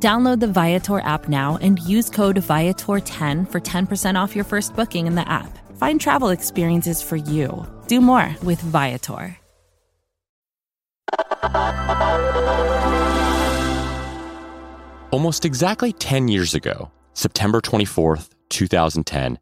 Download the Viator app now and use code Viator10 for 10% off your first booking in the app. Find travel experiences for you. Do more with Viator. Almost exactly 10 years ago, September 24th, 2010,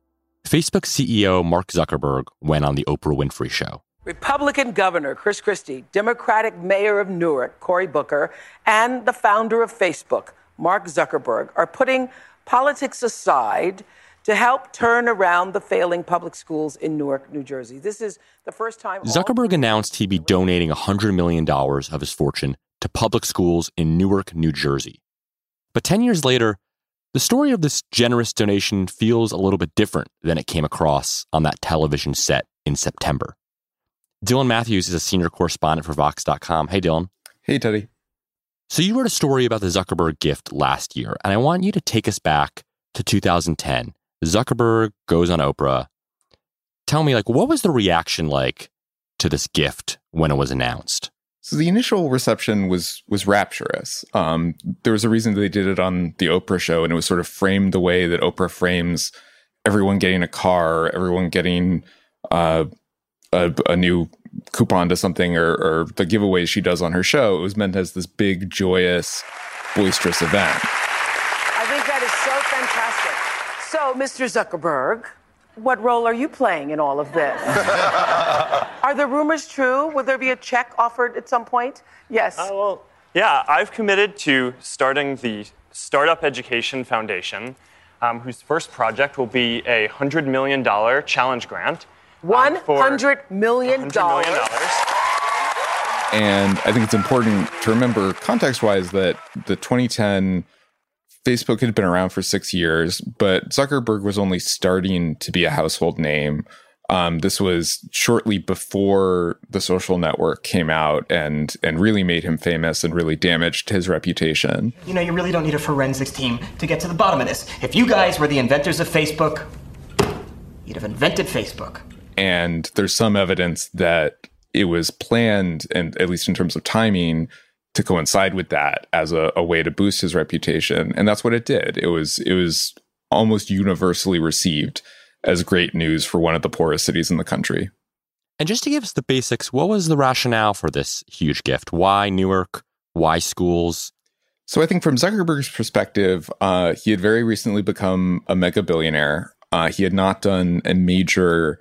Facebook CEO Mark Zuckerberg went on the Oprah Winfrey Show. Republican Governor Chris Christie, Democratic Mayor of Newark Cory Booker, and the founder of Facebook, Mark Zuckerberg, are putting politics aside to help turn around the failing public schools in Newark, New Jersey. This is the first time. Zuckerberg announced he'd be donating $100 million of his fortune to public schools in Newark, New Jersey. But 10 years later, the story of this generous donation feels a little bit different than it came across on that television set in September. Dylan Matthews is a senior correspondent for Vox.com. Hey, Dylan. Hey, Teddy. So, you wrote a story about the Zuckerberg gift last year, and I want you to take us back to 2010. Zuckerberg goes on Oprah. Tell me, like, what was the reaction like to this gift when it was announced? So the initial reception was was rapturous. Um, there was a reason they did it on the Oprah show, and it was sort of framed the way that Oprah frames everyone getting a car, everyone getting uh, a, a, new coupon to something, or, or the giveaways she does on her show. It was meant as this big, joyous, boisterous event. I think that is so fantastic. So, Mr. Zuckerberg, what role are you playing in all of this? are the rumors true? Will there be a check offered at some point? Yes. Uh, well, yeah, I've committed to starting the Startup Education Foundation, um, whose first project will be a $100 million challenge grant. Um, $100 million? $100 million. And I think it's important to remember, context wise, that the 2010 Facebook had been around for six years, but Zuckerberg was only starting to be a household name. Um, this was shortly before the social network came out and and really made him famous and really damaged his reputation. You know, you really don't need a forensics team to get to the bottom of this. If you guys were the inventors of Facebook, you'd have invented Facebook. And there's some evidence that it was planned, and at least in terms of timing, to coincide with that as a, a way to boost his reputation. And that's what it did. It was it was almost universally received as great news for one of the poorest cities in the country. And just to give us the basics, what was the rationale for this huge gift? Why Newark? Why schools? So I think from Zuckerberg's perspective, uh, he had very recently become a mega billionaire. Uh, he had not done a major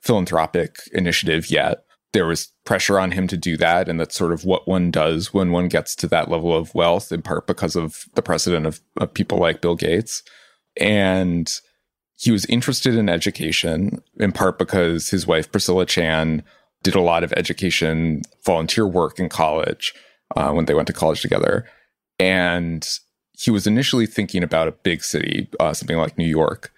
philanthropic initiative yet there was pressure on him to do that. And that's sort of what one does when one gets to that level of wealth, in part because of the precedent of, of people like Bill Gates. And he was interested in education, in part because his wife, Priscilla Chan, did a lot of education volunteer work in college uh, when they went to college together. And he was initially thinking about a big city, uh, something like New York.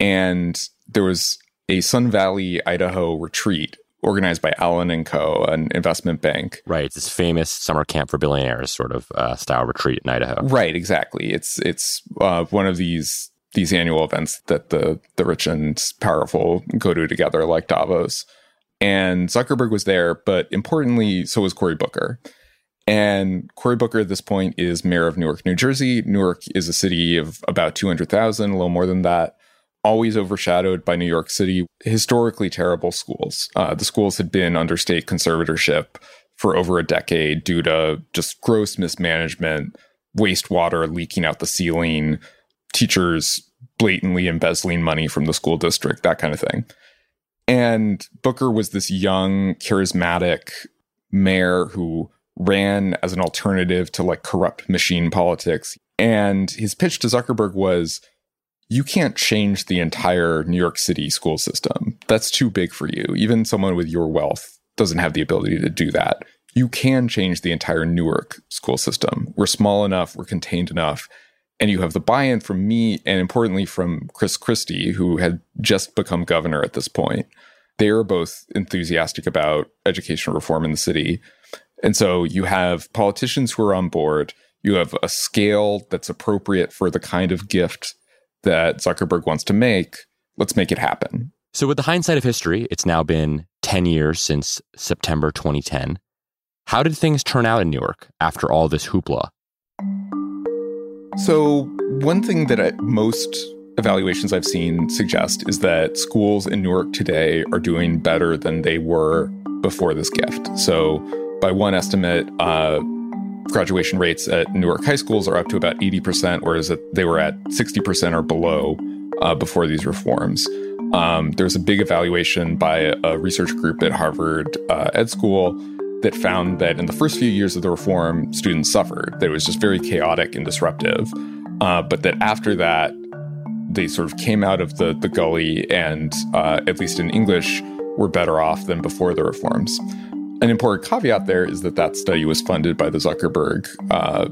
And there was a Sun Valley, Idaho retreat organized by Allen and Co., an investment bank. Right, it's this famous summer camp for billionaires sort of uh, style retreat in Idaho. Right, exactly. It's it's uh, one of these these annual events that the the rich and powerful go to together, like Davos. And Zuckerberg was there, but importantly, so was Cory Booker. And Cory Booker at this point is mayor of Newark, New Jersey. Newark is a city of about 200,000, a little more than that always overshadowed by New York City historically terrible schools. Uh, the schools had been under state conservatorship for over a decade due to just gross mismanagement, wastewater leaking out the ceiling, teachers blatantly embezzling money from the school district, that kind of thing. And Booker was this young, charismatic mayor who ran as an alternative to like corrupt machine politics. And his pitch to Zuckerberg was you can't change the entire New York City school system. That's too big for you. Even someone with your wealth doesn't have the ability to do that. You can change the entire Newark school system. We're small enough, we're contained enough. and you have the buy-in from me and importantly from Chris Christie, who had just become governor at this point. They are both enthusiastic about education reform in the city. And so you have politicians who are on board. You have a scale that's appropriate for the kind of gift that Zuckerberg wants to make. Let's make it happen. So, with the hindsight of history, it's now been 10 years since September 2010. How did things turn out in Newark after all this hoopla? So, one thing that I, most evaluations I've seen suggest is that schools in Newark today are doing better than they were before this gift. So, by one estimate, uh, graduation rates at Newark high schools are up to about 80%, whereas they were at 60% or below uh, before these reforms. Um, there's a big evaluation by a research group at Harvard uh, Ed School that found that in the first few years of the reform, students suffered. That it was just very chaotic and disruptive. Uh, but that after that, they sort of came out of the, the gully and, uh, at least in English, were better off than before the reforms. An important caveat there is that that study was funded by the Zuckerberg uh,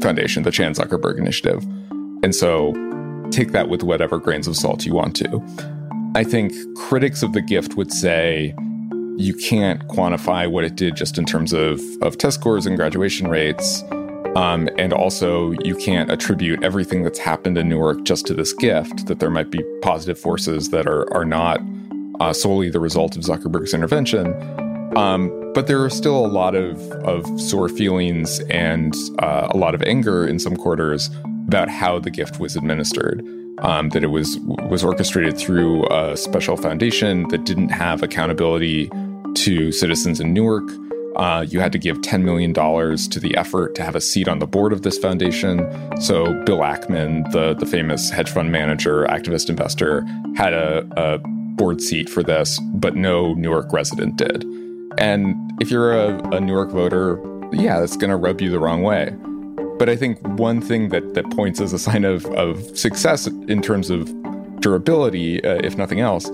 Foundation, the Chan Zuckerberg Initiative. And so take that with whatever grains of salt you want to. I think critics of the gift would say you can't quantify what it did just in terms of, of test scores and graduation rates. Um, and also, you can't attribute everything that's happened in Newark just to this gift, that there might be positive forces that are, are not uh, solely the result of Zuckerberg's intervention. Um, but there are still a lot of, of sore feelings and uh, a lot of anger in some quarters about how the gift was administered um, that it was was orchestrated through a special foundation that didn't have accountability to citizens in Newark. Uh, you had to give $10 million to the effort to have a seat on the board of this foundation. So Bill Ackman, the, the famous hedge fund manager, activist investor, had a, a board seat for this, but no Newark resident did. And if you're a, a Newark voter, yeah, that's going to rub you the wrong way. But I think one thing that, that points as a sign of, of success in terms of durability, uh, if nothing else,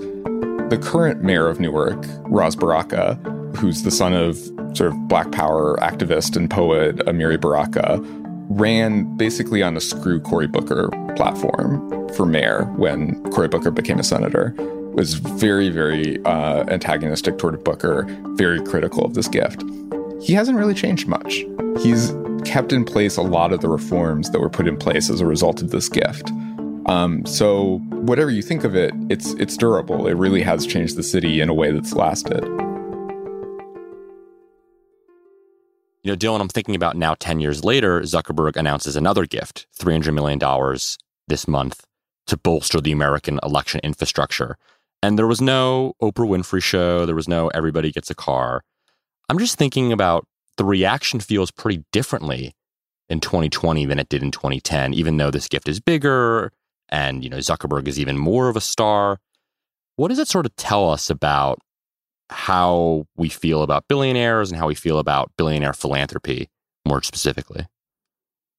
the current mayor of Newark, Ras Baraka, who's the son of sort of Black Power activist and poet Amiri Baraka, ran basically on a screw Cory Booker platform for mayor when Cory Booker became a senator. Was very, very uh, antagonistic toward Booker, very critical of this gift. He hasn't really changed much. He's kept in place a lot of the reforms that were put in place as a result of this gift. Um, so whatever you think of it, it's it's durable. It really has changed the city in a way that's lasted. You know, Dylan, I'm thinking about now 10 years later, Zuckerberg announces another gift, $300 million this month to bolster the American election infrastructure. And there was no Oprah Winfrey show, there was no everybody gets a car. I'm just thinking about the reaction feels pretty differently in 2020 than it did in 2010, even though this gift is bigger and, you know, Zuckerberg is even more of a star. What does it sort of tell us about how we feel about billionaires and how we feel about billionaire philanthropy more specifically?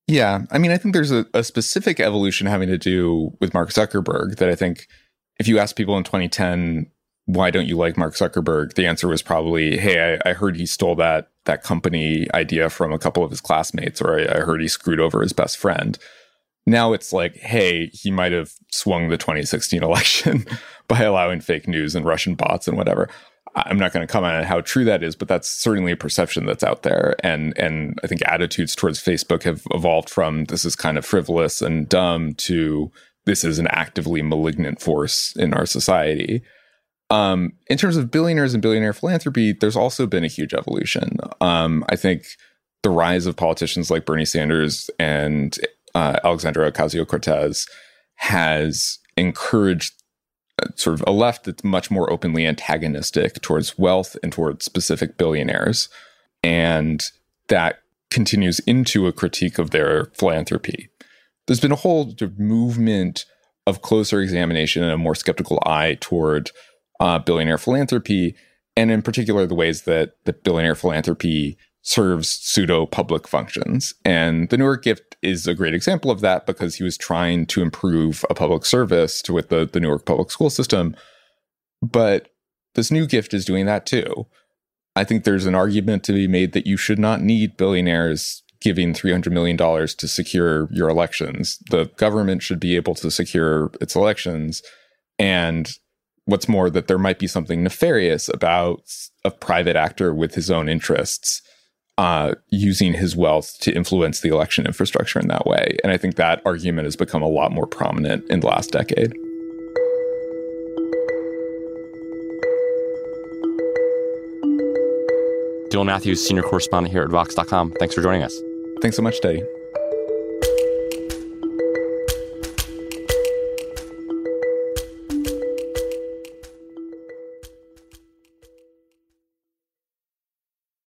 Yeah. I mean, I think there's a, a specific evolution having to do with Mark Zuckerberg that I think if you ask people in 2010, why don't you like Mark Zuckerberg? The answer was probably, hey, I, I, heard he stole that that company idea from a couple of his classmates, or I, I heard he screwed over his best friend. Now it's like, hey, he might have swung the 2016 election by allowing fake news and Russian bots and whatever. I'm not going to comment on how true that is, but that's certainly a perception that's out there. And and I think attitudes towards Facebook have evolved from this is kind of frivolous and dumb to this is an actively malignant force in our society. Um, in terms of billionaires and billionaire philanthropy, there's also been a huge evolution. Um, I think the rise of politicians like Bernie Sanders and uh, Alexandria Ocasio Cortez has encouraged uh, sort of a left that's much more openly antagonistic towards wealth and towards specific billionaires. And that continues into a critique of their philanthropy. There's been a whole movement of closer examination and a more skeptical eye toward uh, billionaire philanthropy, and in particular the ways that the billionaire philanthropy serves pseudo public functions. And the Newark gift is a great example of that because he was trying to improve a public service to, with the, the Newark public school system. But this new gift is doing that too. I think there's an argument to be made that you should not need billionaires giving $300 million to secure your elections. The government should be able to secure its elections. And what's more, that there might be something nefarious about a private actor with his own interests uh, using his wealth to influence the election infrastructure in that way. And I think that argument has become a lot more prominent in the last decade. Dylan Matthews, senior correspondent here at Vox.com. Thanks for joining us. Thanks so much, Teddy.